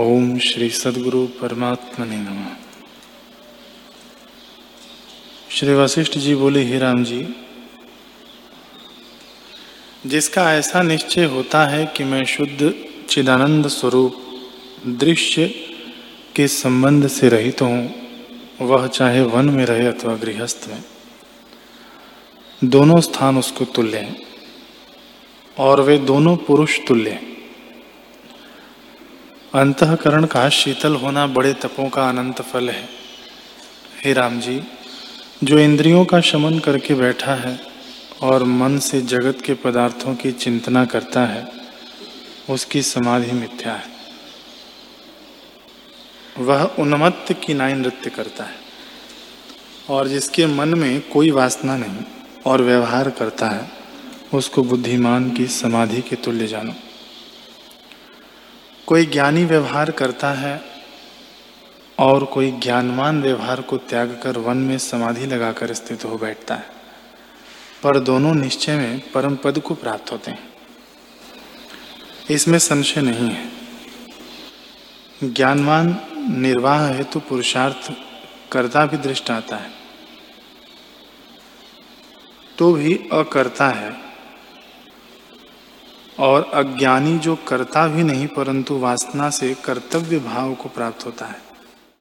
ओम श्री सदगुरु परमात्मा ने नम। श्री वशिष्ठ जी बोले, ही राम जी, जिसका ऐसा निश्चय होता है कि मैं शुद्ध चिदानंद स्वरूप दृश्य के संबंध से रहित हूँ, वह चाहे वन में रहे अथवा गृहस्थ में, दोनों स्थान उसको तुल्य हैं और वे दोनों पुरुष तुल्य हैं। अंतकरण का शीतल होना बड़े तपों का अनंत फल है। हे राम जी जो इंद्रियों का शमन करके बैठा है और मन से जगत के पदार्थों की चिंतना करता है, उसकी समाधि मिथ्या है। वह उन्मत्त की नाई नृत्य करता है और जिसके मन में कोई वासना नहीं और व्यवहार करता है, उसको बुद्धिमान की समाधि के तुल्य जानो। कोई ज्ञानी व्यवहार करता है और कोई ज्ञानवान व्यवहार को त्याग कर वन में समाधि लगाकर स्थित हो बैठता है। पर दोनों निश्चय में परम पद को प्राप्त होते हैं। इसमें संशय नहीं है। ज्ञानवान निर्वाह हेतु तो पुरुषार्थ करता भी दृष्ट आता है। तो भी अकर्ता है। और अज्ञानी जो करता भी नहीं, परंतु वासना से कर्तव्य भाव को प्राप्त होता है।